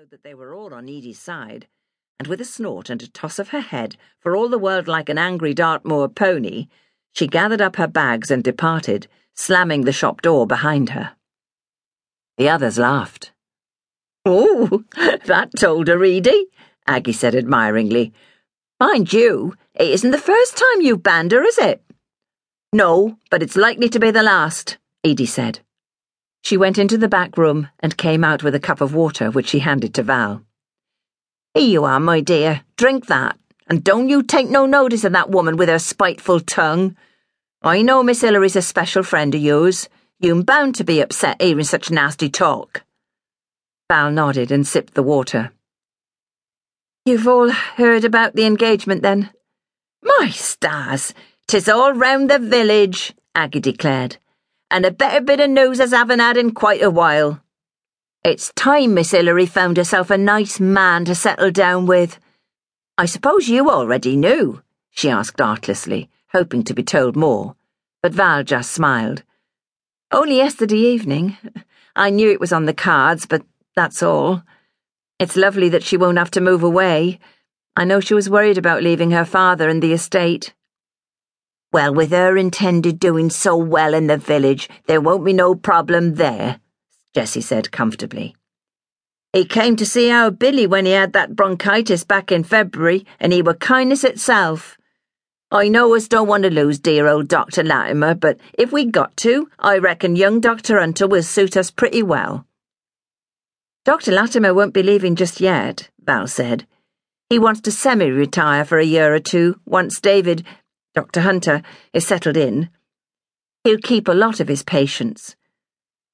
showed that they were all on Edie's side, and with a snort and a toss of her head, for all the world like an angry Dartmoor pony, she gathered up her bags and departed, slamming the shop door behind her. The others laughed. Oh, that told her, Edie, Aggie said admiringly. Mind you, it isn't the first time you've banned her, is it? No, but it's likely to be the last, Edie said. She went into the back room and came out with a cup of water, which she handed to Val. Here you are, my dear. Drink that. And don't you take no notice of that woman with her spiteful tongue. I know Miss Hilary's a special friend of yours. You're bound to be upset hearing such nasty talk. Val nodded and sipped the water. You've all heard about the engagement, then? My stars, 'tis all round the village, Aggie declared and a better bit of news as haven't had in quite a while. It's time Miss Hilary found herself a nice man to settle down with. I suppose you already knew, she asked artlessly, hoping to be told more, but Val just smiled. Only yesterday evening. I knew it was on the cards, but that's all. It's lovely that she won't have to move away. I know she was worried about leaving her father and the estate. Well, with her intended doing so well in the village, there won't be no problem there, Jessie said comfortably. He came to see our Billy when he had that bronchitis back in February, and he were kindness itself. I know us don't want to lose dear old Dr. Latimer, but if we got to, I reckon young Dr. Hunter will suit us pretty well. Dr. Latimer won't be leaving just yet, Val said. He wants to semi retire for a year or two once David, Dr. Hunter, is settled in. He'll keep a lot of his patients.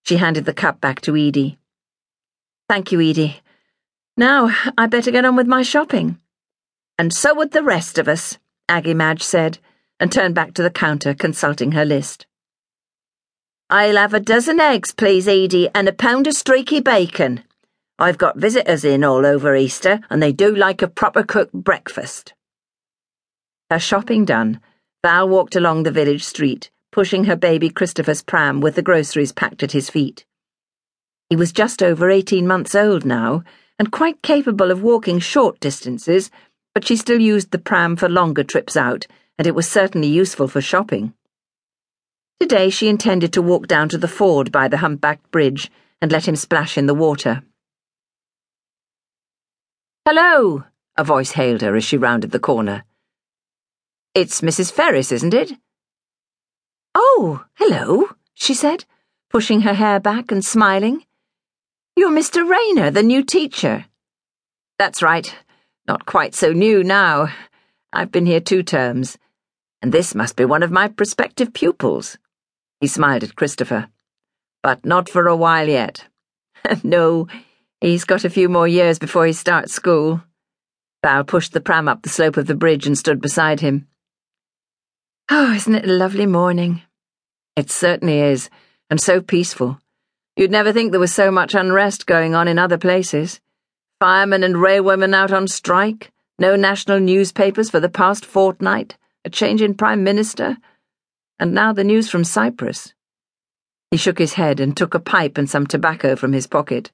She handed the cup back to Edie. Thank you, Edie. Now, I better get on with my shopping. And so would the rest of us, Aggie Madge said, and turned back to the counter, consulting her list. I'll have a dozen eggs, please, Edie, and a pound of streaky bacon. I've got visitors in all over Easter, and they do like a proper cooked breakfast. Her shopping done, Val walked along the village street, pushing her baby Christopher's pram with the groceries packed at his feet. He was just over eighteen months old now, and quite capable of walking short distances, but she still used the pram for longer trips out, and it was certainly useful for shopping. Today she intended to walk down to the ford by the humpbacked bridge and let him splash in the water. Hello, a voice hailed her as she rounded the corner. It's Mrs. Ferris, isn't it? Oh, hello, she said, pushing her hair back and smiling. You're Mr. Rayner, the new teacher. That's right. Not quite so new now. I've been here two terms, and this must be one of my prospective pupils. He smiled at Christopher. But not for a while yet. no, he's got a few more years before he starts school. Val pushed the pram up the slope of the bridge and stood beside him. Oh, isn't it a lovely morning? It certainly is, and so peaceful. You'd never think there was so much unrest going on in other places. Firemen and railwaymen out on strike, no national newspapers for the past fortnight, a change in Prime Minister, and now the news from Cyprus. He shook his head and took a pipe and some tobacco from his pocket.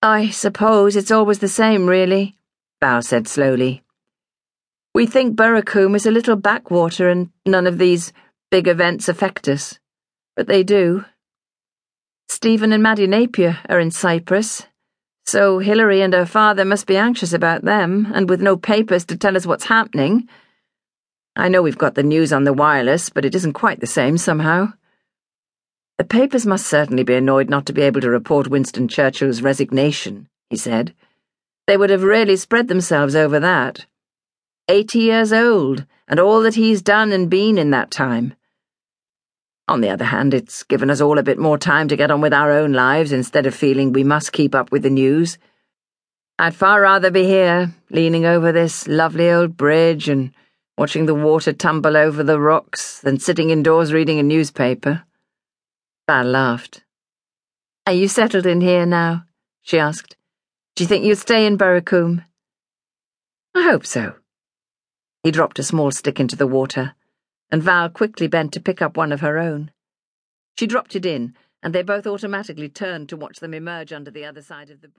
I suppose it's always the same, really, Val said slowly. We think Burracombe is a little backwater and none of these big events affect us. But they do. Stephen and Maddie Napier are in Cyprus, so Hilary and her father must be anxious about them, and with no papers to tell us what's happening. I know we've got the news on the wireless, but it isn't quite the same somehow. The papers must certainly be annoyed not to be able to report Winston Churchill's resignation, he said. They would have really spread themselves over that. Eighty years old, and all that he's done and been in that time. On the other hand, it's given us all a bit more time to get on with our own lives instead of feeling we must keep up with the news. I'd far rather be here, leaning over this lovely old bridge and watching the water tumble over the rocks, than sitting indoors reading a newspaper. Val laughed. Are you settled in here now? she asked. Do you think you'll stay in Burracombe? I hope so. He dropped a small stick into the water, and Val quickly bent to pick up one of her own. She dropped it in, and they both automatically turned to watch them emerge under the other side of the bridge.